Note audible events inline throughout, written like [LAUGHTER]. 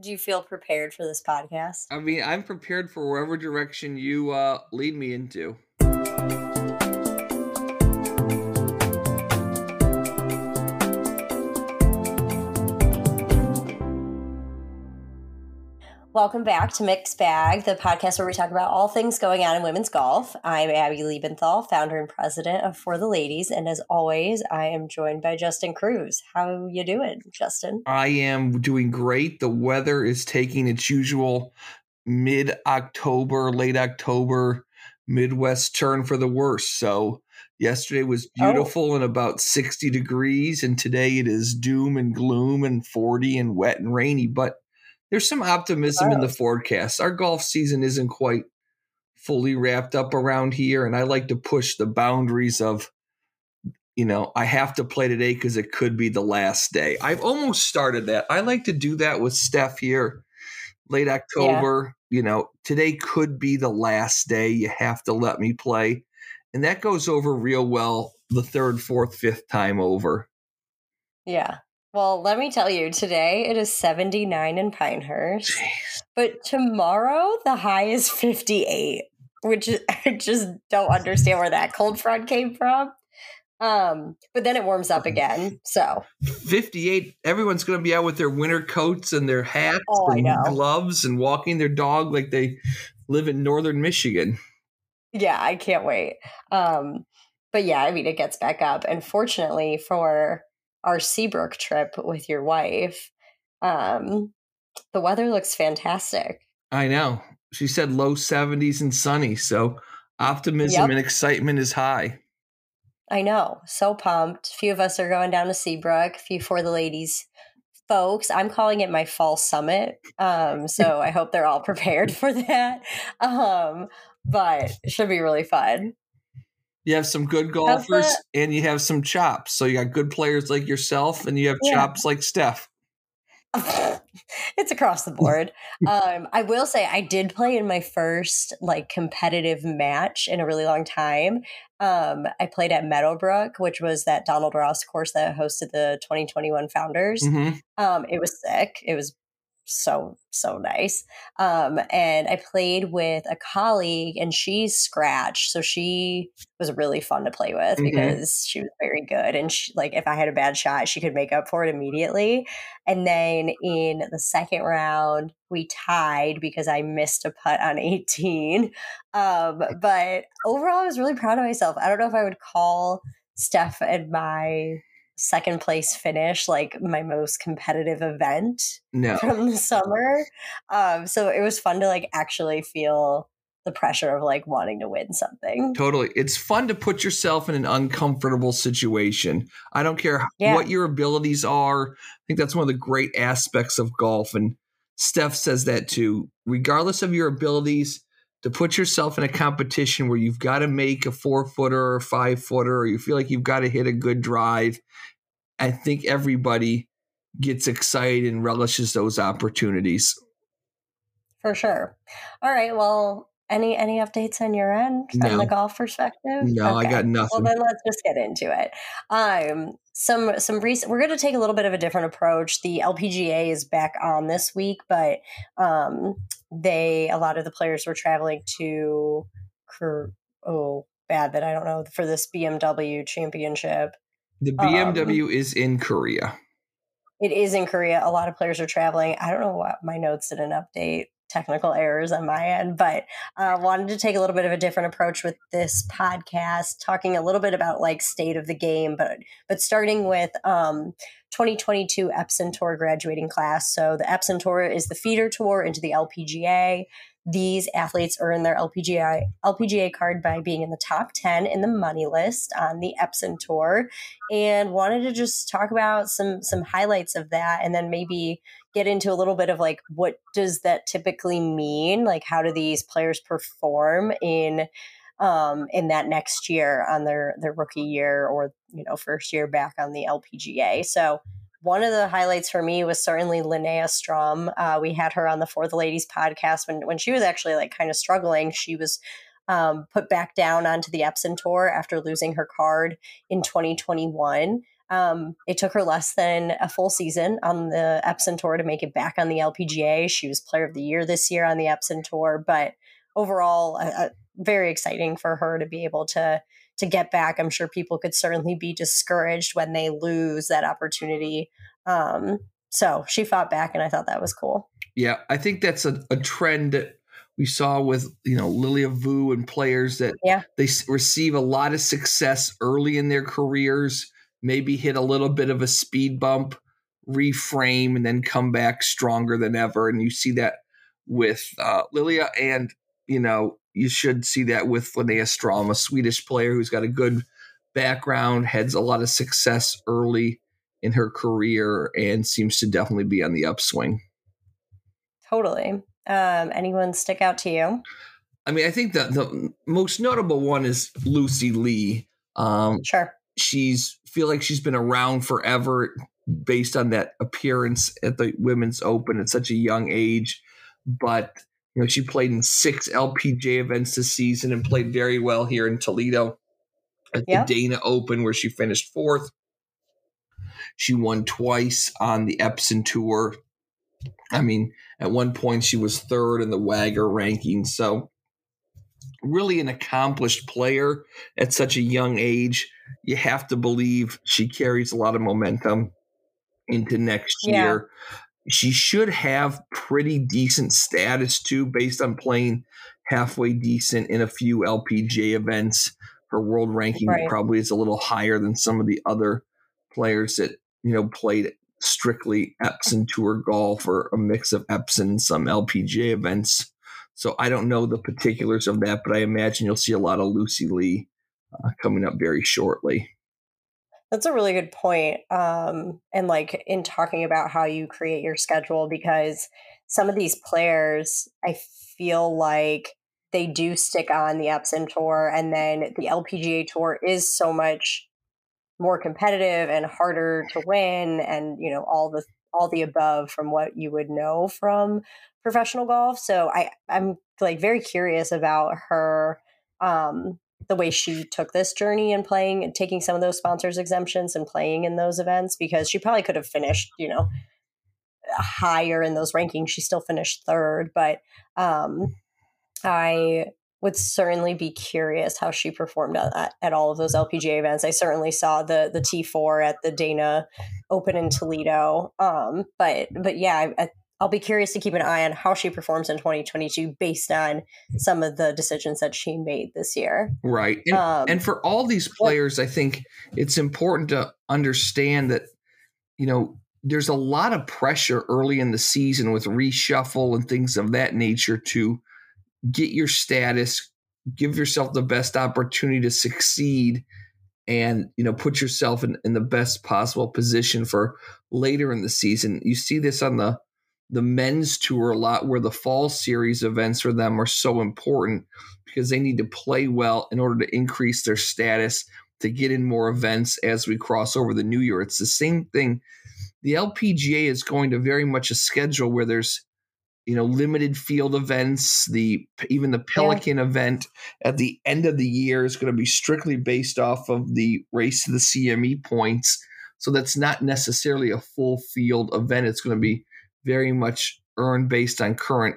Do you feel prepared for this podcast? I mean, I'm prepared for wherever direction you uh, lead me into. Welcome back to Mixed Bag, the podcast where we talk about all things going on in women's golf. I'm Abby Liebenthal, founder and president of For the Ladies, and as always, I am joined by Justin Cruz. How you doing, Justin? I am doing great. The weather is taking its usual mid October, late October Midwest turn for the worse. So yesterday was Oh. beautiful and about 60 degrees, and today it is doom and gloom and 40 and wet and rainy. But there's some optimism in the forecast. Our golf season isn't quite fully wrapped up around here, and I like to push the boundaries of, you know, I have to play today because it could be the last day. I've almost started that. I like to do that with Steph here, late October. You know, today could be the last day. You have to let me play, and that goes over real well the third, fourth, fifth time over. Yeah. Well, let me tell you, today it is 79 in Pinehurst, Jeez. but tomorrow the high is 58, which [LAUGHS] I just don't understand where that cold front came from. Um, but then it warms up again. So 58 everyone's going to be out with their winter coats and their hats Oh, and gloves and walking their dog like they live in northern michigan yeah, I can't wait. Um, but yeah, I mean, it gets back up. And fortunately for our Seabrook trip with your wife, um, the weather looks fantastic. i know she said low 70s and sunny so optimism Yep. and excitement is high I know. So pumped. A few of us are going down to Seabrook, a few for the ladies folks. I'm calling it my fall summit. Um, [LAUGHS] so I hope they're all prepared [LAUGHS] for that. Um, but it should be really fun. You have some good golfers and you have some chops so you got good players like yourself and you have Yeah. chops like steph [LAUGHS] it's across the board. um, I will say I did play in my first like competitive match in a really long time. Um, I played at Meadowbrook, which was that Donald Ross course that hosted the 2021 Founders. Mhm. Um, it was sick. It was so so nice. Um, and I played with a colleague, and she's scratch, so she was really fun to play with Mhm. because she was very good. And she, like, if I had a bad shot, she could make up for it immediately. And then in the second round, we tied because I missed a putt on [LAUGHS] 18. Um, but overall, I was really proud of myself. I don't know if I would call Steph and my second place finish like my most competitive event no [LAUGHS] from the summer. Um, so it was fun to like actually feel the pressure of like wanting to win something. Totally. It's fun to put yourself in an uncomfortable situation. I don't care Yeah. what your abilities are. I think that's one of the great aspects of golf. And Steph says that too. Regardless of your abilities, to put yourself in a competition where you've got to make a four footer or a five footer, or you feel like you've got to hit a good drive, I think everybody gets excited and relishes those opportunities. For sure. All right. Well, any any updates on your end from No. the golf perspective? No, I got nothing. Well, then let's just get into it. Um, some some recent. We're going to take a little bit of a different approach. The LPGA is back on this week, but um, they a lot of the players were traveling to. Oh, bad that I don't know for this BMW championship. the um, BMW is in Korea. It is in Korea. A lot of players are traveling. I don't know what my notes didn't update technical errors on my end, but uh, wanted to take a little bit of a different approach with this podcast, talking a little bit about like state of the game, but but starting with um, 2022 Epson Tour graduating class. So the Epson Tour is the feeder tour into the LPGA. These athletes earn their LPGA LPGA card by being in the top 10 in the money list on the Epson Tour and wanted to just talk about some some highlights of that and then maybe get into a little bit of like what does that typically mean like how do these players perform in um in that next year on their their rookie year or you know first year back on the LPGA so one of the highlights for me was certainly Linnea Strom. Uh, we had her on the For the Ladies podcast when when she was actually like kind of struggling. She was um, put back down onto the Epson tour after losing her card in 2021. Um, it took her less than a full season on the Epson Tour to make it back on the LPGA. She was Player of the Year this year on the Epson Tour, but overall, uh, very exciting for her to be able to to get back. I'm sure people could certainly be discouraged when they lose that opportunity. Um, so she fought back, and I thought that was cool. Yeah, I think that's a, a trend that we saw with you know Lilia Vu and players that yeah. they receive a lot of success early in their careers, maybe hit a little bit of a speed bump, reframe, and then come back stronger than ever. And you see that with uh, Lilia, and you know you should see that with Linnea Strom, a Swedish player who's got a good background, has a lot of success early in her career, and seems to definitely be on the upswing. Totally. Um, anyone stick out to you? I mean, I think that the most notable one is Lucy Li. Um, sure. She's feel like she's been around forever based on that appearance at the Women's Open at such a young age, but you know she played in six LPGA events this season and played very well here in Toledo at yep. the Dana Open where she finished fourth. She won twice on the Epson Tour. I mean, at one point, she was third in the WAGR ranking. So, really, an accomplished player at such a young age. You have to believe she carries a lot of momentum into next yeah. year. She should have pretty decent status too, based on playing halfway decent in a few LPGA events. Her world ranking right. probably is a little higher than some of the other players that you know played strictly Epson Tour golf or a mix of Epson and some LPGA events. So I don't know the particulars of that, but I imagine you'll see a lot of Lucy Li uh, coming up very shortly. That's a really good point. Um, and like in talking about how you create your schedule, because some of these players, I feel like they do stick on the Epson tour, and then the LPGA tour is so much more competitive and harder to win and you know all the all the above from what you would know from professional golf so i i'm like very curious about her um the way she took this journey and playing and taking some of those sponsors exemptions and playing in those events because she probably could have finished you know higher in those rankings she still finished third but um i would certainly be curious how she performed at, at all of those LPGA events. I certainly saw the the T4 at the Dana Open in Toledo. Um, but but yeah, I, I'll be curious to keep an eye on how she performs in 2022 based on some of the decisions that she made this year. Right. And, um, and for all these players, I think it's important to understand that, you know, there's a lot of pressure early in the season with reshuffle and things of that nature to get your status, give yourself the best opportunity to succeed and you know put yourself in, in the best possible position for later in the season. You see this on the the men's tour a lot where the fall series events for them are so important because they need to play well in order to increase their status to get in more events as we cross over the new year. It's the same thing. The LPGA is going to very much a schedule where there's you know limited field events the even the pelican yeah. event at the end of the year is going to be strictly based off of the race to the cme points so that's not necessarily a full field event it's going to be very much earned based on current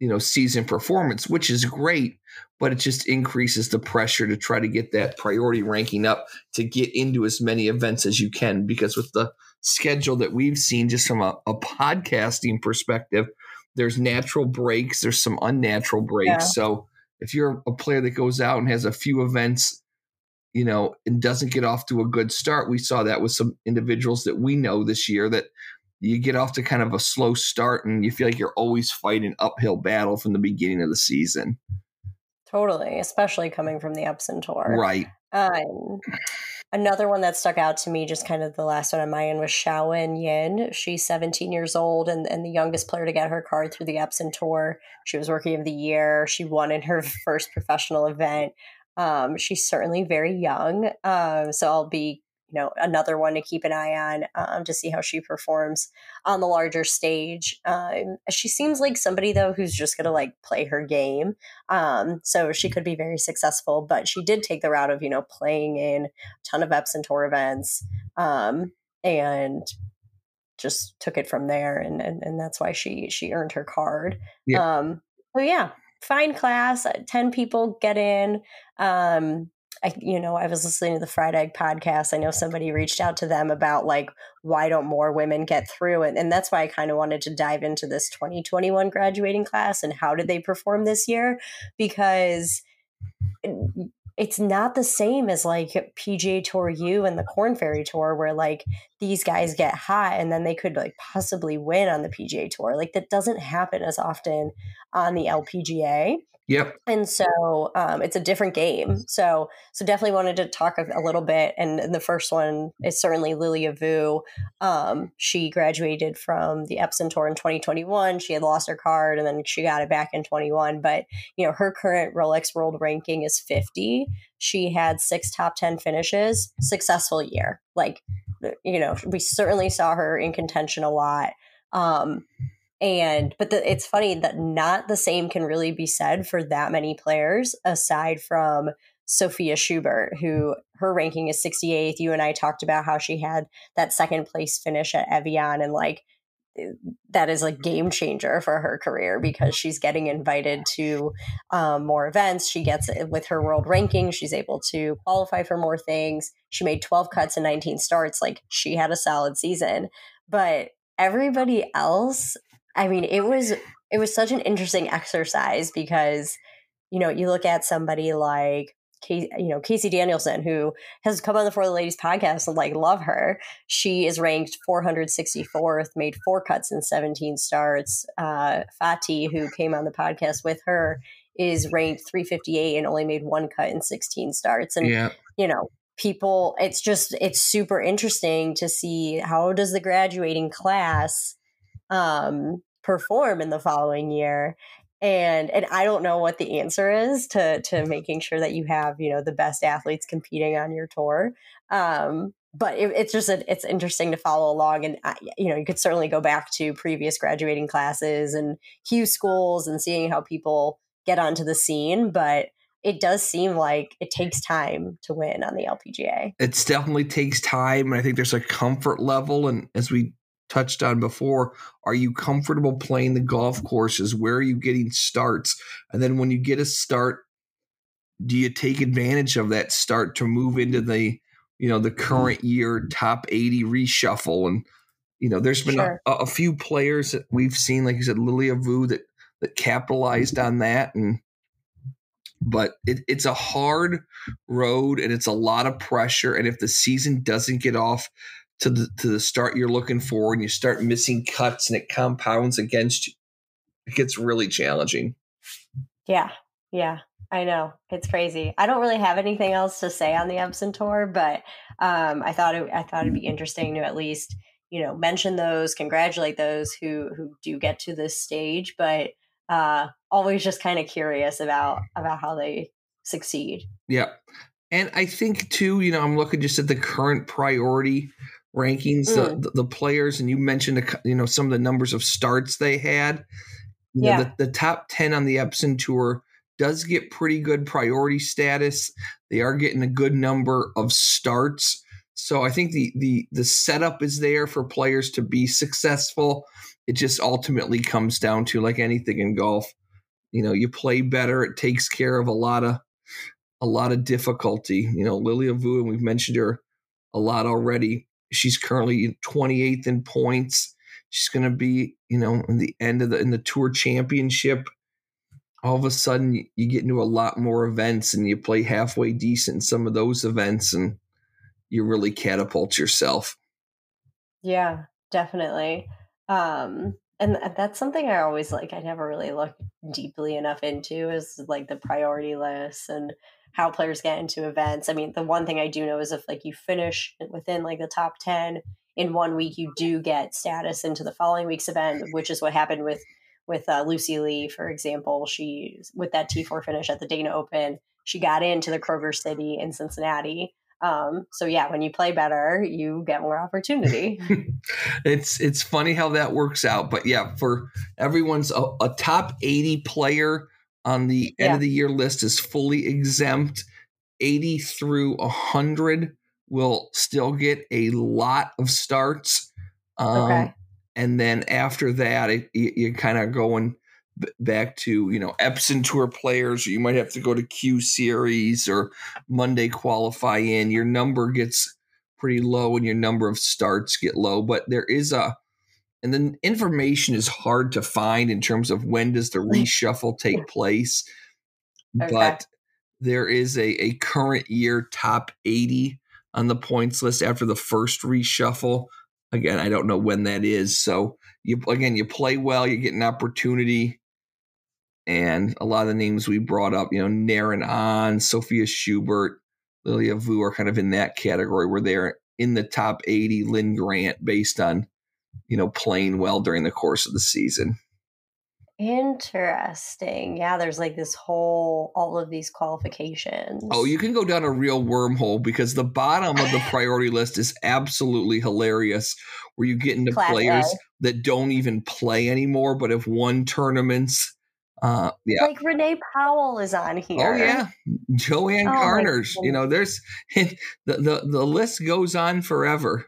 you know season performance which is great but it just increases the pressure to try to get that priority ranking up to get into as many events as you can because with the schedule that we've seen just from a, a podcasting perspective there's natural breaks, there's some unnatural breaks. Yeah. So if you're a player that goes out and has a few events, you know, and doesn't get off to a good start, we saw that with some individuals that we know this year that you get off to kind of a slow start and you feel like you're always fighting uphill battle from the beginning of the season. Totally, especially coming from the Epson tour. Right. Um, Another one that stuck out to me, just kind of the last one on my end, was Xiaowen Yin. She's 17 years old and, and the youngest player to get her card through the Epson Tour. She was Rookie of the Year. She won in her [LAUGHS] first professional event. Um, she's certainly very young, um, so I'll be you know, another one to keep an eye on um, to see how she performs on the larger stage. Um, she seems like somebody though who's just going to like play her game. Um, so she could be very successful, but she did take the route of, you know, playing in a ton of Epson tour events. Um, and just took it from there and, and and that's why she she earned her card yeah. um so yeah fine class uh, 10 people get in um I, you know, I was listening to the Fried Egg podcast. I know somebody reached out to them about like, why don't more women get through? And, and that's why I kind of wanted to dive into this 2021 graduating class and how did they perform this year? Because it's not the same as like PGA Tour U and the Corn Ferry Tour, where like these guys get hot and then they could like possibly win on the PGA Tour. Like that doesn't happen as often on the LPGA. Yep. And so um, it's a different game. So so definitely wanted to talk a, a little bit. And, and, the first one is certainly Lilia Vu. Um, she graduated from the Epson Tour in 2021. She had lost her card and then she got it back in 21. But you know her current Rolex World ranking is 50. She had six top 10 finishes. Successful year. Like you know we certainly saw her in contention a lot. Um, and but the, it's funny that not the same can really be said for that many players aside from Sophia Schubert, who her ranking is 68th. You and I talked about how she had that second place finish at Evian and like that is a game changer for her career because she's getting invited to um, more events. She gets with her world ranking, she's able to qualify for more things. She made 12 cuts and 19 starts. Like she had a solid season, but everybody else I mean, it was it was such an interesting exercise because you know you look at somebody like you know Casey Danielson who has come on the For the Ladies podcast and like love her. She is ranked 464th, made four cuts in 17 starts. Uh, Fati, who came on the podcast with her, is ranked 358 and only made one cut in 16 starts. And yeah. you know people, it's just it's super interesting to see how does the graduating class um, perform in the following year and and I don't know what the answer is to to making sure that you have you know the best athletes competing on your tour. Um, but it, it's just a, it's interesting to follow along, and I, you know you could certainly go back to previous graduating classes and Q schools and seeing how people get onto the scene, but. It does seem like it takes time to win on the LPGA. It definitely takes time, and I think there's a comfort level. And as we touched on before. Are you comfortable playing the golf courses? Where are you getting starts? And then when you get a start do you take advantage of that start to move into the you know the current year top 80 reshuffle? And you know there's been sure. a, a, few players that we've seen like you said lilia vu that that capitalized on that. And but it, it's a hard road and it's a lot of pressure. And if the season doesn't get off to the to the start you're looking for and you start missing cuts and it compounds against you it gets really challenging. Yeah yeah i know it's crazy. I don't really have anything else to say on the epson tour but um, i thought it i thought it'd be interesting to at least you know mention those congratulate those who who do get to this stage but uh always just kind of curious about about how they succeed. Yeah and i think too you know i'm looking just at the current priority rankings, mm. the, the players, and you mentioned you know some of the numbers of starts they had. You yeah. Know, the, the top ten on the Epson tour does get pretty good priority status. They are getting a good number of starts. So I think the the the setup is there for players to be successful. It just ultimately comes down to like anything in golf. You know, you play better, it takes care of a lot of a lot of difficulty. You know, Lilia Vu, and we've mentioned her a lot already. She's currently 28th in points. She's going to be, you know, in the end of the in the tour championship. All of a sudden, you get into a lot more events, and you play halfway decent in some of those events, and you really catapult yourself. Yeah, definitely. Um, and that's something I always like. I never really look deeply enough into is like the priority list and how players get into events. I mean, the one thing I do know is if like you finish within like the top 10 in one week, you do get status into the following week's event, which is what happened with with uh, Lucy Li, for example. She with that T4 finish at the Dana Open, she got into the Kroger City in Cincinnati. Um, so yeah, when you play better, you get more opportunity. [LAUGHS] it's it's funny how that works out, but yeah, for everyone's a, a top eighty player on the end of the year list is fully exempt. Eighty through hundred will still get a lot of starts. Um, okay. And then after that, it, you, you're kind of going back to you know Epson Tour players, or you might have to go to Q Series or Monday qualify in. Your number gets pretty low, and your number of starts get low. But there is a, and then information is hard to find in terms of when does the mm. reshuffle take [LAUGHS] place. Okay. But there is a, a current year top 80 on the points list after the first reshuffle. Again, I don't know when that is. So you again, you play well, you get an opportunity and a lot of the names we brought up, you know, Narin An, Sophia Schubert, Lilia Vu are kind of in that category where they're in the top 80, Linn Grant, based on, you know, playing well during the course of the season. Interesting. Yeah, there's like this whole, all of these qualifications. Oh, you can go down a real wormhole because the bottom of the [LAUGHS] priority list is absolutely hilarious, where you get into Class players A. that don't even play anymore, but have won tournaments uh, yeah. Like Renee Powell is on here. Oh yeah, Joanne oh, Carners. You know, there's [LAUGHS] the, the the list goes on forever.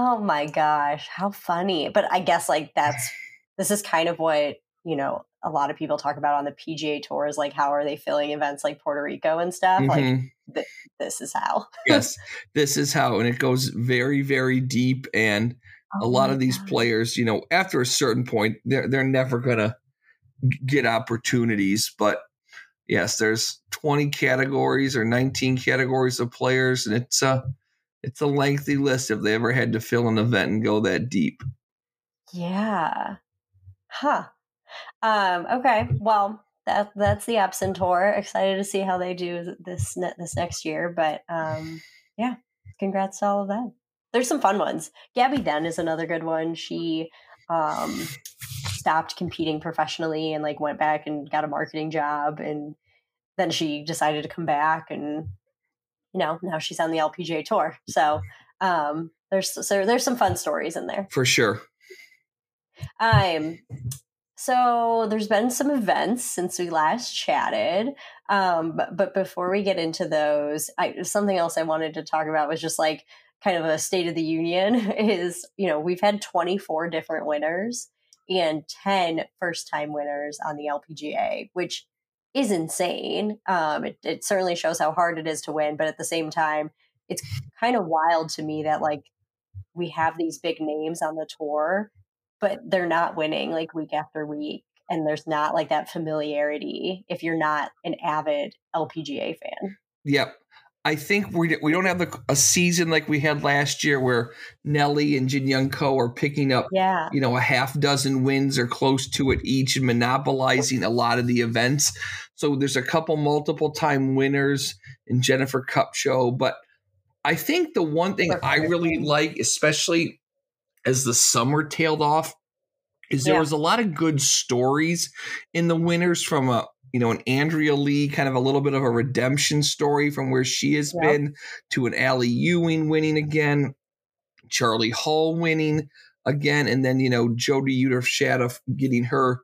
Oh my gosh, how funny! But I guess like that's [SIGHS] this is kind of what you know a lot of people talk about on the PGA tours. Like, how are they filling events like Puerto Rico and stuff? Mm-hmm. Like, th- this is how. yes, this is how, and it goes very, very deep. And oh a lot of these God. players, you know, after a certain point, they're they're never gonna get opportunities. But yes, there's 20 categories or 19 categories of players, and it's a it's a lengthy list if they ever had to fill an event and go that deep. Yeah. Huh. Um, okay. Well, that that's the Epson tour. Excited to see how they do this this next year. But um, yeah, congrats to all of them. There's some fun ones. Gabby Then is another good one. She um, stopped competing professionally and like went back and got a marketing job and then she decided to come back and you know now she's on the LPGA tour so um there's so there's some fun stories in there. For sure. Um so there's been some events since we last chatted um but, but before we get into those I something else I wanted to talk about was just like kind of a state of the union [LAUGHS] is you know we've had 24 different winners and 10 first time winners on the LPGA, which is insane. Um, it, it certainly shows how hard it is to win, but at the same time, it's kind of wild to me that like we have these big names on the tour, but they're not winning like week after week. And there's not like that familiarity if you're not an avid LPGA fan. Yep. I think we we don't have the, a season like we had last year where Nelly and Jin Young Ko are picking up, yeah. you know, a half dozen wins or close to it each and monopolizing a lot of the events. So there's a couple multiple time winners in Jennifer Kupcho, but I think the one thing I really like, especially as the summer tailed off, is there yeah. was a lot of good stories in the winners from a you know, an Andrea Lee, kind of a little bit of a redemption story from where she has yep. been to an Ally Ewing winning again, Charley Hull winning again, and then, you know, Jodi Ewart getting her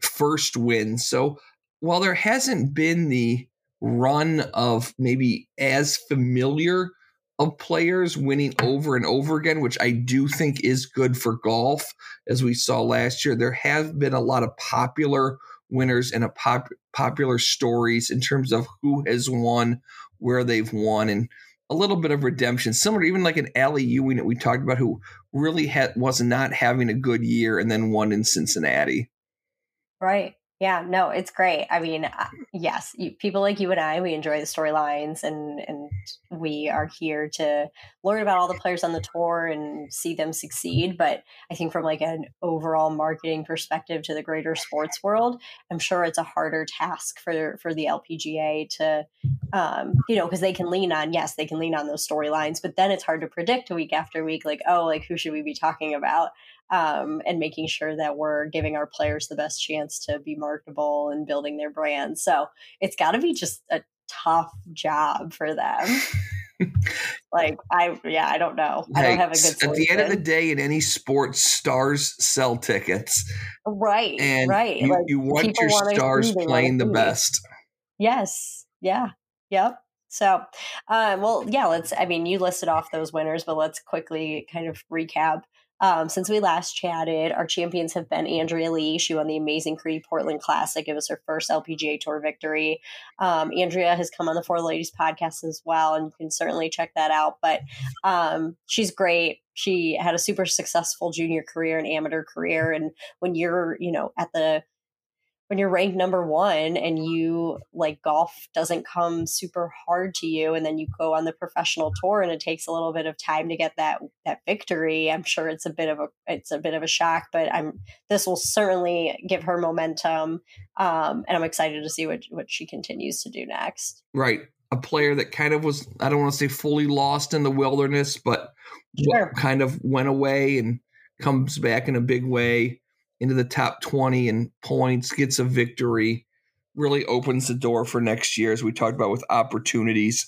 first win. So while there hasn't been the run of maybe as familiar of players winning over and over again, which I do think is good for golf, as we saw last year, there have been a lot of popular winners and a pop, popular stories in terms of who has won, where they've won, and a little bit of redemption. Similar, even like an Ally Ewing that we talked about, who really had was not having a good year and then won in Cincinnati. Right. Yeah, no, it's great. I mean, yes, you, people like you and I, we enjoy the storylines, and and we are here to learn about all the players on the tour and see them succeed. But I think from like an overall marketing perspective to the greater sports world, I'm sure it's a harder task for for the LPGA to, um, you know, because they can lean on yes, they can lean on those storylines, but then it's hard to predict week after week, like oh, like who should we be talking about? Um, and making sure that we're giving our players the best chance to be marketable and building their brand. So it's got to be just a tough job for them. [LAUGHS] like I, yeah, I don't know. I don't have a good. s- at the end of the day, in any sport, stars sell tickets, right, and right. you, like you want your stars playing the best. Yes. Yeah. Yep. So, um, well, yeah, let's, I mean, you listed off those winners, but let's quickly kind of recap. Um, since we last chatted, our champions have been Andrea Lee. She won the AmazingCre Portland Classic. It was her first LPGA Tour victory. Um, Andrea has come on the Four Ladies podcast as well, and you can certainly check that out. But um, she's great. She had a super successful junior career and amateur career. And when you're, you know, at the when you're ranked number one and you like golf doesn't come super hard to you and then you go on the professional tour and it takes a little bit of time to get that that victory i'm sure it's a bit of a it's a bit of a shock but i'm this will certainly give her momentum um and i'm excited to see what what she continues to do next Right. A player that kind of was, I don't want to say fully lost in the wilderness, but Sure. kind of went away and comes back in a big way into the top 20 and points, gets a victory, really opens the door for next year, as we talked about with opportunities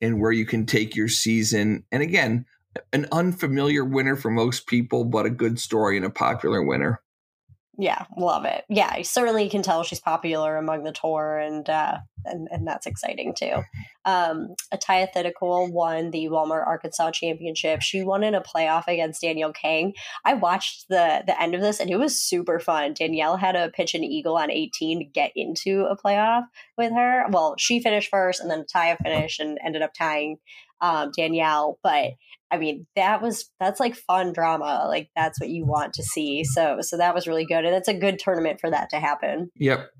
and where you can take your season. And again, an unfamiliar winner for most people, but a good story and a popular winner. Yeah love it. Yeah I certainly can tell she's popular among the tour and uh and, and that's exciting too. Um Atthaya Thitikul won the walmart arkansas championship. She won in a playoff against danielle kang. I watched the the end of this and it was super fun. Danielle had to pitch an eagle on 18 to get into a playoff with her. Well she finished first and then Atthaya finished and ended up tying um danielle but I mean, that was that's like fun drama. Like that's what you want to see. So so that was really good. And it's a good tournament for that to happen. Yep.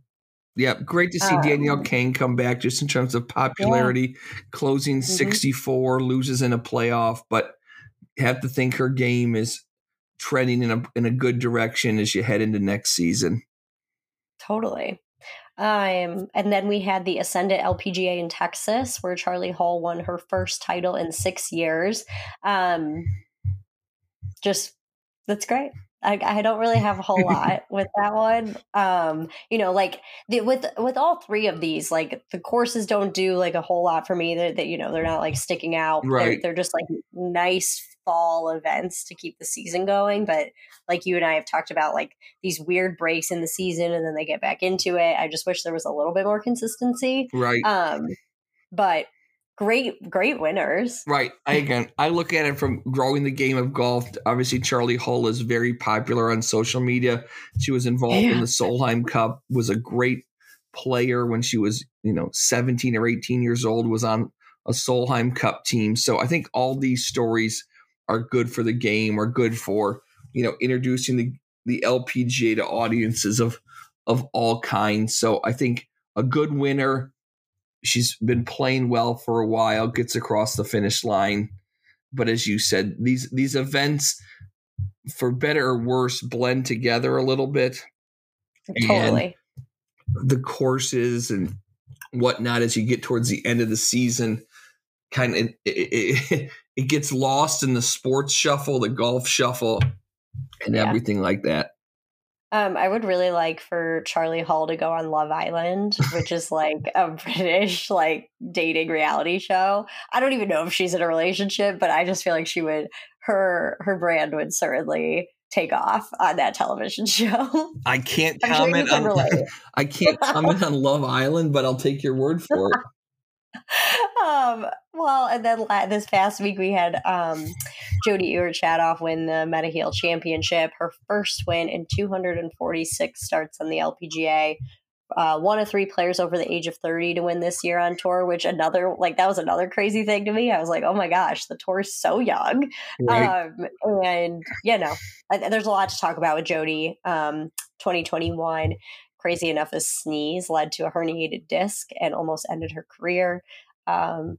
Yep. Great to see Um, Danielle Kang come back just in terms of popularity, closing Mm-hmm. 64, loses in a playoff, but have to think her game is trending in a in a good direction as you head into next season. Totally. Um, and then we had the Ascendant LPGA in Texas, where Charley Hull won her first title in six years. Um, just that's great. I, I don't really have a whole lot [LAUGHS] with that one. Um, you know, like the, with with all three of these, like the courses don't do like a whole lot for me. That that you know they're not like sticking out. They're- Right. They're, just like nice fall events to keep the season going. But like you and I have talked about, like these weird breaks in the season and then they get back into it. I just wish there was a little bit more consistency. Right. Um, but great, great winners. Right. I again I look at it from growing the game of golf. Obviously, Charley Hull is very popular on social media. She was involved in the Solheim Cup, was a great player when she was, you know, 17 or 18 years old, was on a Solheim Cup team. So I think all these stories are good for the game, are good for, you know, introducing the the LPGA to audiences of of all kinds. So I think a good winner she's been playing well for a while, gets across the finish line. But as you said, these these events, for better or worse, blend together a little bit. And- Totally. The courses and whatnot as you get towards the end of the season, kind of it, it, it gets lost in the sports shuffle, the golf shuffle, and Yeah. everything like that. Um, I would really like for Charley Hull to go on Love Island, which is like a [LAUGHS] British like dating reality show. I don't even know if she's in a relationship, but I just feel like she would her her brand would certainly take off on that television [LAUGHS] show. I can't I'm sure comment can on. [LAUGHS] I can't comment on Love Island, but I'll take your word for it. Um, well, and then la- this past week we had um, Jodi Ewart Shadoff win the Mediheal Championship, her first win in 246 starts on the LPGA. Uh, one of three players over the age of 30 to win this year on tour, which another, like, that was another crazy thing to me. I was like, oh my gosh, the tour is so young. Right? Um, and, you know, I, there's a lot to talk about with Jody. Um, 2021, crazy enough, a sneeze led to a herniated disc and almost ended her career. Um,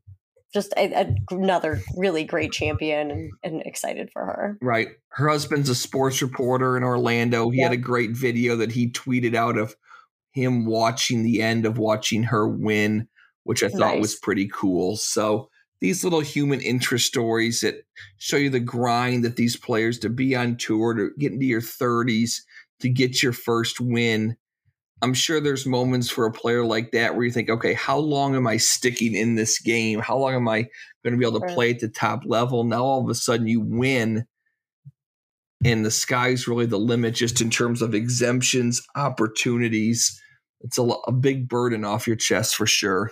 just a, a, another really great champion and, and excited for her. Right. Her husband's a sports reporter in Orlando. He had a great video that he tweeted out of him watching the end of watching her win, which I thought was pretty cool. So these little human interest stories that show you the grind that these players to be on tour, to get into your 30s, to get your first win. I'm sure there's moments for a player like that where you think, okay, how long am I sticking in this game? How long am I going to be able to play at the top level? Now all of a sudden you win and the sky's really the limit just in terms of exemptions, opportunities. It's a, a big burden off your chest for sure.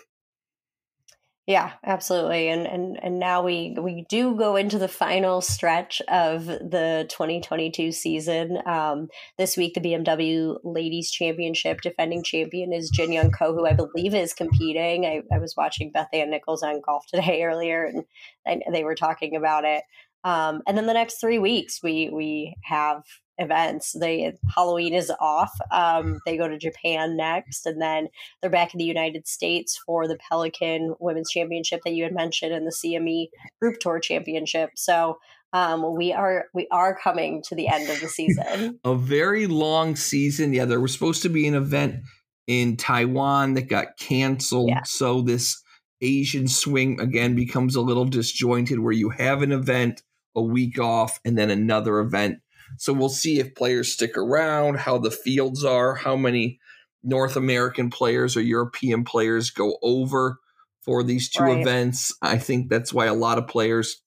Yeah, absolutely. And and and now we we do go into the final stretch of the 2022 season. Um, this week, the BMW Ladies Championship defending champion is Jin Young Ko, who I believe is competing. I, I was watching Beth Ann Nichols on golf today [LAUGHS] earlier, and, and they were talking about it. Um, and then the next three weeks, we we have events. They Halloween is off. Um, they go to Japan next, and then they're back in the United States for the Pelican Women's Championship that you had mentioned, and the CME Group Tour Championship. So um, we are we are coming to the end of the season. [LAUGHS] A very long season. Yeah, there was supposed to be an event in Taiwan that got canceled. Yeah. So this Asian swing again becomes a little disjointed, where you have an event a week off and then another event so we'll see if players stick around, how the fields are, how many North American players or European players go over for these two right. events. I think that's why a lot of players,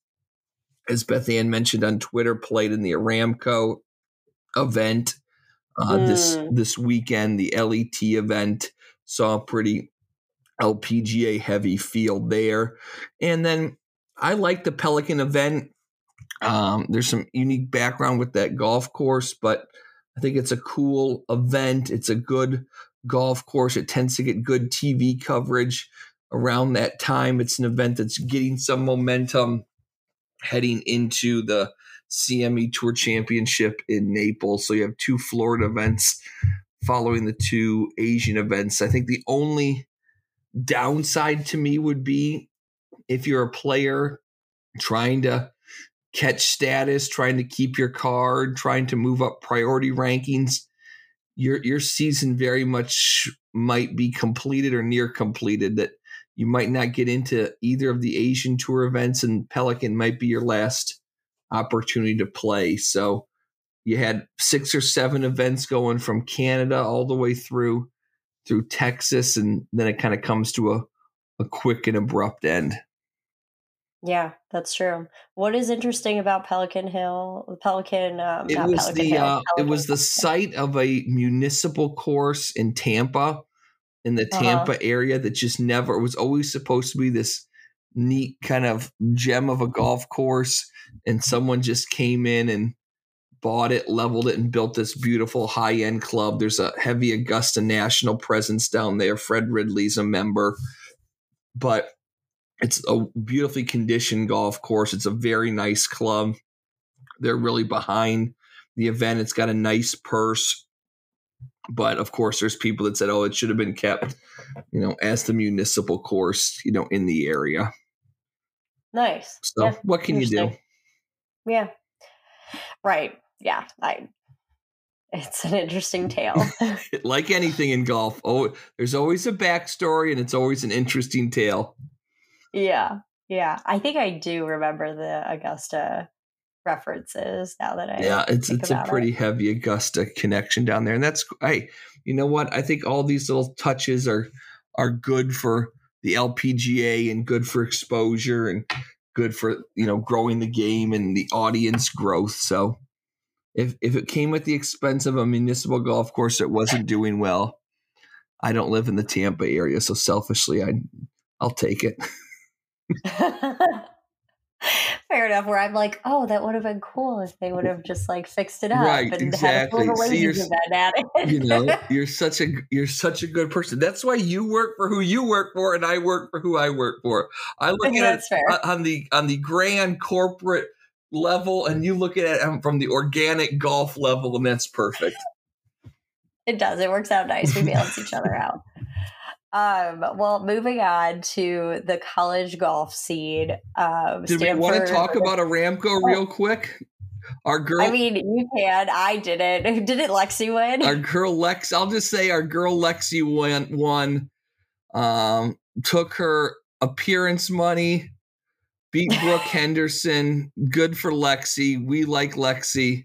as Beth Ann mentioned on Twitter, played in the Aramco event uh, mm. this this weekend. The LET event saw a pretty LPGA heavy field there, and then I like the Pelican event. Um, there's some unique background with that golf course, but I think it's a cool event. It's a good golf course. It tends to get good TV coverage around that time. It's an event that's getting some momentum heading into the CME Tour Championship in Naples. So you have two Florida events following the two Asian events. I think the only downside to me would be if you're a player trying to catch status, trying to keep your card, trying to move up priority rankings, your your season very much might be completed or near completed. That you might not get into either of the Asian Tour events, and Pelican might be your last opportunity to play. So you had six or seven events going from Canada all the way through through Texas, and then it kind of comes to a a quick and abrupt end. Yeah, that's true. What is interesting about Pelican Hill? Pelican. Um, it was Pelican the Hill, uh, it was the site of a municipal course in Tampa, in the uh-huh. Tampa uh-huh. area that just never. Was always supposed to be this neat kind of gem of a golf course, and someone just came in and bought it, leveled it, and built this beautiful high end club. There's a heavy Augusta National presence down there. Fred Ridley's a member, but it's a beautifully conditioned golf course. It's a very nice club. They're really behind the event. It's got a nice purse. But of course, there's people that said, oh, it should have been kept, you know, as the municipal course, you know, in the area. Nice. So yeah, what can you do? Yeah. Right. Yeah. I it's an interesting tale. [LAUGHS] like anything in golf, oh, there's always a backstory and it's always an interesting tale. Yeah. Yeah. I think I do remember the Augusta references now that I Yeah, it's it's a pretty it. heavy Augusta connection down there. And that's hey, you know what? I think all these little touches are are good for the LPGA and good for exposure and good for, you know, growing the game and the audience growth. So if if it came at the expense of a municipal golf course that wasn't doing well, I don't live in the Tampa area, so selfishly I I'll take it. [LAUGHS] [LAUGHS] Fair enough. Where I'm like, oh, that would have been cool if they would have just like fixed it up right, and exactly. had a See, you're, you know, you're such a you're such a good person. That's why you work for who you work for, and I work for who I work for. I look at it fair. on the on the grand corporate level, and you look at it from the organic golf level, and that's perfect. It does. It works out nice. We balance each other [LAUGHS] out. Um, well, moving on to the college golf scene. Um, Did Stanford, we want to talk about Aramco real quick? Our girl. I mean, you can. I didn't. [LAUGHS] Didn't Lexi win? Our girl Lex. I'll just say our girl Lexi went won. Um, took her appearance money. Beat Brooke [LAUGHS] Henderson. Good for Lexi. We like Lexi.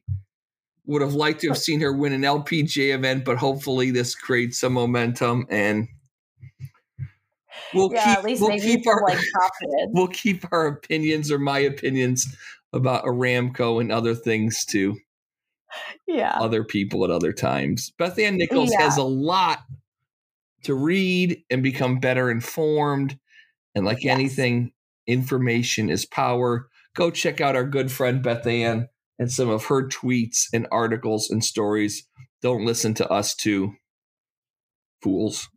would have liked to have seen her win an LPGA event, but hopefully this creates some momentum and we'll yeah, keep, at least we'll maybe keep our like [LAUGHS] we'll keep our opinions or my opinions about Aramco and other things to yeah. other people at other times. Beth Ann Nichols Yeah. has a lot to read and become better informed. And like Yes. anything, information is power. Go check out our good friend Beth Ann and some of her tweets and articles and stories. Don't listen to us two fools.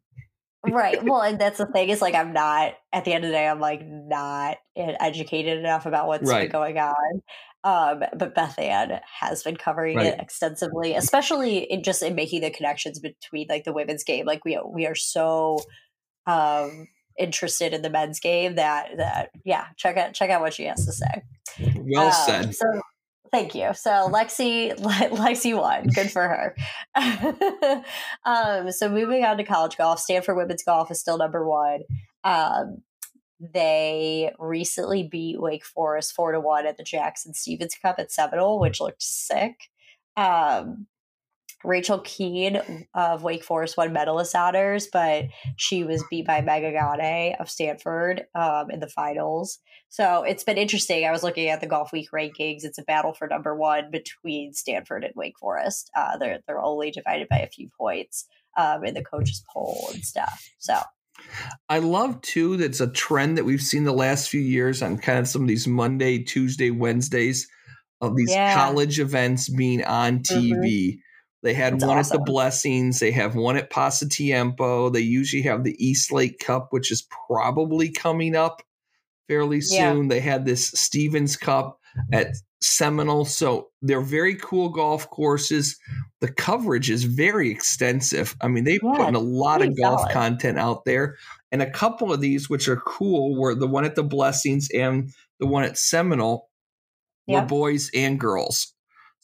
[LAUGHS] right. Well, and that's the thing is like I'm not at the end of the day I'm like not educated enough about what's been going on. Um, but Beth Ann has been covering Right. it extensively, especially in just in making the connections between like the women's game. Like we we are so um interested in the men's game that that yeah, check out check out what she has to say. Well Um, said. So thank you. So [LAUGHS] Lexi, [LAUGHS] Lexi won. Good for her. [LAUGHS] um, so moving on to college golf, Stanford women's golf is still number one. Um, they recently beat Wake Forest four to one at the Jackson Stephens Cup at Seminole, which looked sick. Um, Rachel Kuehn of Wake Forest won medalist honors, but she was beat by Megha Ganne of Stanford um, in the finals. So it's been interesting. I was looking at the Golfweek rankings. It's a battle for number one between Stanford and Wake Forest. Uh, they're they're only divided by a few points um, in the coaches poll and stuff. So I love too that's a trend that we've seen the last few years on kind of some of these Monday, Tuesday, Wednesdays of these Yeah. college events being on TV. They had It's one at the. Blessings. They have one at Pasatiempo. They usually have the East Lake Cup, which is probably coming up fairly Yeah. soon. They had this Stephens Cup at Seminole. So they're very cool golf courses. The coverage is very extensive. I mean, they've Yeah, put in a lot of golf solid. content out there. And a couple of these, which are cool, were the one at the Blessings and the one at Seminole were boys and girls.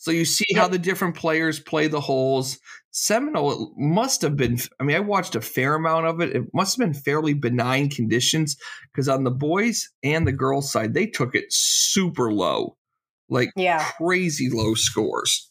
So you see how the different players play the holes. Seminole must have been, I mean, I watched a fair amount of it. It must have been fairly benign conditions because on the boys and the girls side, they took it super low, like yeah, crazy low scores.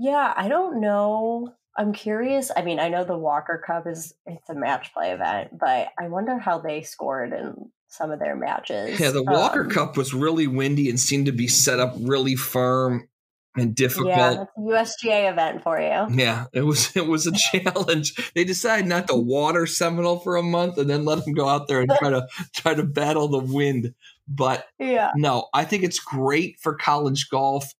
yeah. I don't know. I'm curious. I mean, I know the Walker Cup is it's a match play event, but I wonder how they scored in some of their matches. Yeah, the Walker Um, Cup was really windy and seemed to be set up really firm and difficult. Yeah, that's a USGA event for you. Yeah, it was [LAUGHS] it was a challenge. They decided not to water Seminole for a month and then let them go out there and try to [LAUGHS] try to battle the wind. But [LAUGHS] Yeah, no, I think it's great for college golf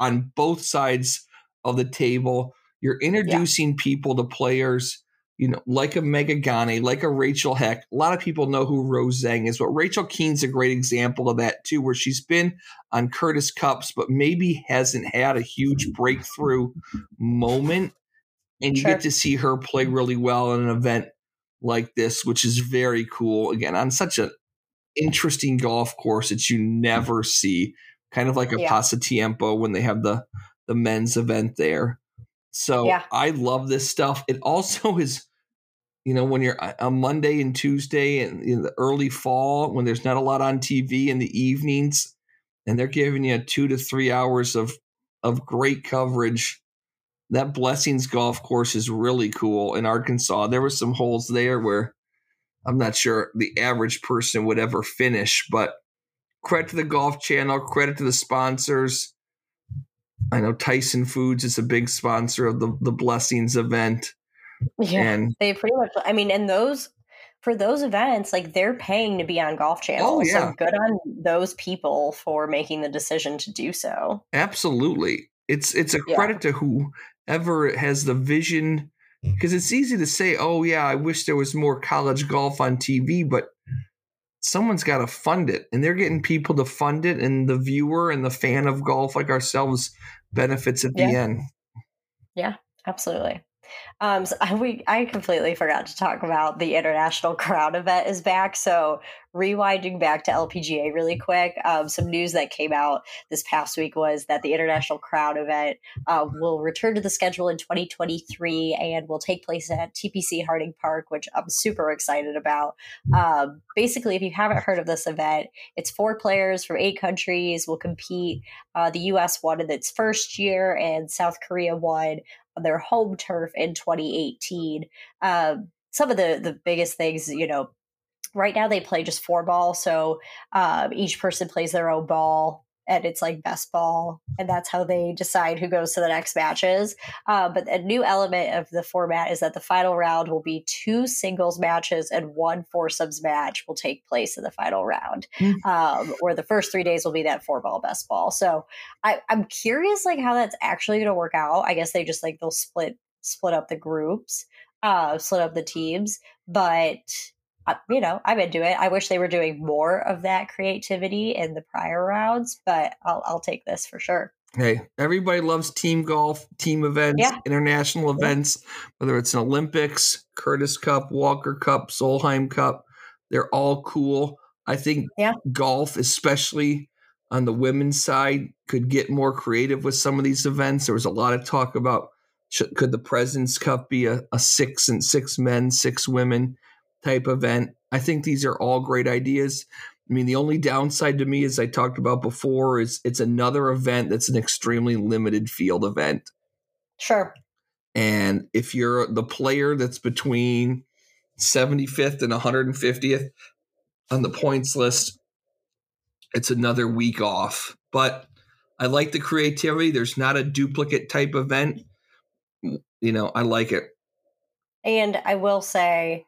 on both sides of the table. You're introducing people to players, you know, like a Megha Ganne, like a Rachel Heck. A lot of people know who Rose Zhang is, but Rachel Kuehn's a great example of that too, where she's been on Curtis Cups, but maybe hasn't had a huge breakthrough moment. And you Sure. get to see her play really well in an event like this, which is very cool. Again, on such an interesting golf course that you never see, kind of like a Yeah. Pasatiempo when they have the the men's event there. So Yeah. I love this stuff. It also [LAUGHS] is, you know, when you're uh, on Monday and Tuesday and in the early fall when there's not a lot on TV in the evenings, and they're giving you two to three hours of of great coverage. That Blessings golf course is really cool in Arkansas. There were some holes there where I'm not sure the average person would ever finish, but credit to the Golf Channel, credit to the sponsors. I know Tyson Foods is a big sponsor of the the Blessings event, yeah. and They pretty much. I mean, and those for those events, like they're paying to be on Golf Channel. Oh, yeah. So good on those people for making the decision to do so. absolutely, it's it's a Yeah. credit to whoever has the vision because it's easy to say, "Oh yeah, I wish there was more college golf on TV," but someone's got to fund it, and they're getting people to fund it, and the viewer and the fan of golf like ourselves benefits at the end. Yeah. Absolutely. Um, so I, we I completely forgot to talk about the international [LAUGHS] crown event is back. So rewinding back to LPGA really quick, um, some news that came out this past week was that the international crown event uh, will return to the schedule in 2023 and will take place at TPC Harding Park, which I'm super excited about. Um, basically, if you haven't heard of this event, it's four players from eight countries will compete. Uh, the U.S. won in its first year, and South Korea won on their home turf in 2018. Um, some of the the biggest things, you know, right now they play just four ball, so um, each person plays their own ball and it's like best ball and that's how they decide who goes to the next matches uh, but a new element of the format is that the final round will be two singles matches and one foursomes match will take place in the final round mm-hmm. um, where the first three days will be that four ball best ball so I, i'm curious like how that's actually going to work out i guess they just like they'll split split up the groups uh split up the teams but you know, I'm into it. I wish they were doing more of that creativity in the prior rounds, but I'll, I'll take this for sure. Hey, everybody loves team golf, team events, yeah. international events, whether it's an Olympics, Curtis Cup, Walker Cup, Solheim Cup. They're all cool. I think yeah. golf, especially on the women's side, could get more creative with some of these events. There was a lot of talk about should, could the President's Cup be a, a six and six men, six women type event. I think these are all great ideas. I mean, the only downside to me, as I talked about before, is it's another event that's an extremely limited field event. Sure. And if you're the player that's between 75th and 150th on the points list, it's another week off. But I like the creativity. There's not a duplicate type event. You know, I like it. And I will say,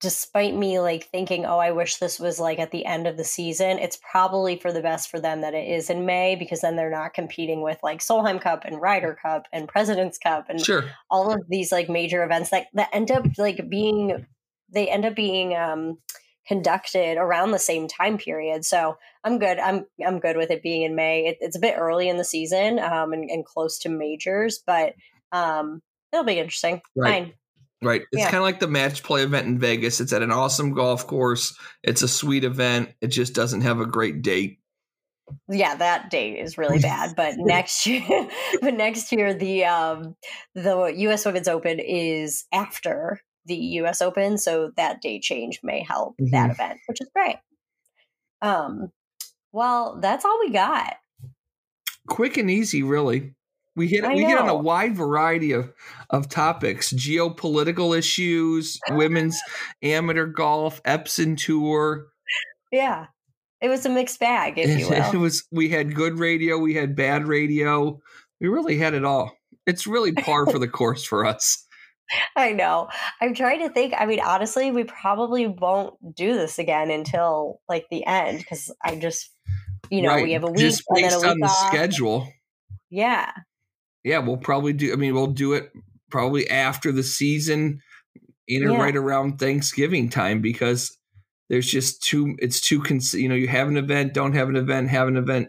despite me like thinking, oh, I wish this was like at the end of the season, it's probably for the best for them that it is in May because then they're not competing with like Solheim Cup and Ryder Cup and President's Cup and sure. all of these like major events that, that end up like being they end up being um conducted around the same time period. So I'm good. I'm I'm good with it being in May. It, it's a bit early in the season um, and, and close to majors, but um, it'll be interesting. Right. Fine. Right. It's yeah. kind of like the match play event in Vegas. It's at an awesome golf course. It's a sweet event. It just doesn't have a great date. Yeah, that date is really bad. But [LAUGHS] next year, [LAUGHS] but next year the um the U.S. Women's Open is after the U.S. Open, so that date change may help mm-hmm. that event, which is great. Um, well, that's all we got. Quick and easy, really. We hit we hit on a wide variety of of topics: geopolitical issues, women's amateur golf, Epson tour. Yeah, it was a mixed bag, if you [LAUGHS] will. It was. We had good radio, we had bad radio. We really had it all. It's really par for the [LAUGHS] course for us. I know. I'm trying to think. I mean, honestly, we probably won't do this again until like the end because I just, you know, right. we have a week just based and then a week on off. the schedule. Yeah yeah, we'll probably do. I mean, we'll do it probably after the season, in yeah. right around Thanksgiving time, because there's just too. It's too. Cons- you know, you have an event, don't have an event, have an event,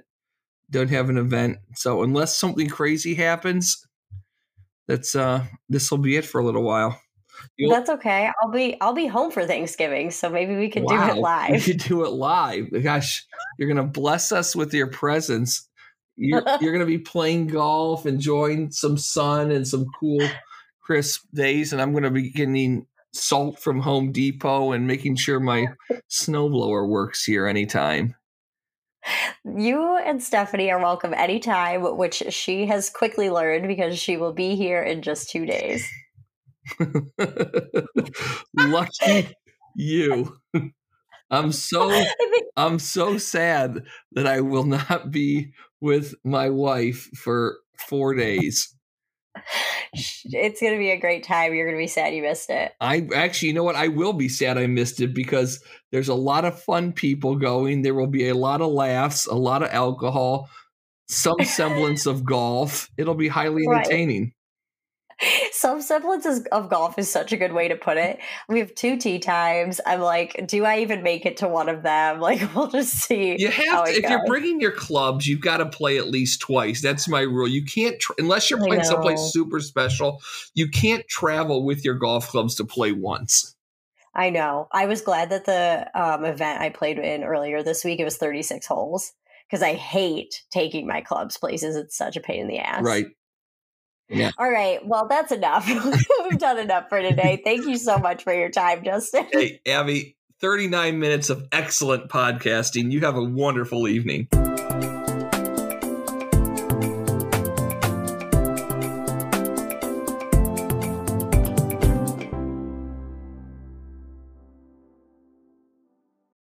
don't have an event. So unless something crazy happens, that's uh, this will be it for a little while. You'll, That's okay. I'll be I'll be home for Thanksgiving, so maybe we can wow, do it [LAUGHS] live. We could do it live. Gosh, you're gonna bless us with your presence you're, [LAUGHS] you're going to be playing golf, enjoying some sun and some cool, crisp days, and I'm going to be getting salt from Home Depot and making sure my snowblower works here anytime. You and Stephanie are welcome anytime, which she has quickly learned because she will be here in just two days. [LAUGHS] Lucky you. [LAUGHS] I'm so I'm so sad that I will not be with my wife for four days. It's going to be a great time. You're going to be sad you missed it. I actually, you know what? I will be sad I missed it because there's a lot of fun people going. There will be a lot of laughs, a lot of alcohol, some semblance [LAUGHS] of golf. It'll be highly entertaining. Some semblance of golf is such a good way to put it. We have two tee times. I'm like, do I even make it to one of them? [LAUGHS] Like, we'll just see. You have to, if goes. you're bringing your clubs, you've got to play at least twice. That's my rule. You can't, tra- unless you're playing someplace super special, you can't travel with your golf clubs to play once. I know. I was glad that the um, event I played in earlier this week, it was 36 holes because I hate taking my clubs places. It's such a pain in the ass. Right. Yeah. All right. Well, that's enough. [LAUGHS] We've done enough for today. Thank you so much for your time, Justin. Hey, Abby, 39 minutes of excellent podcasting. You have a wonderful evening.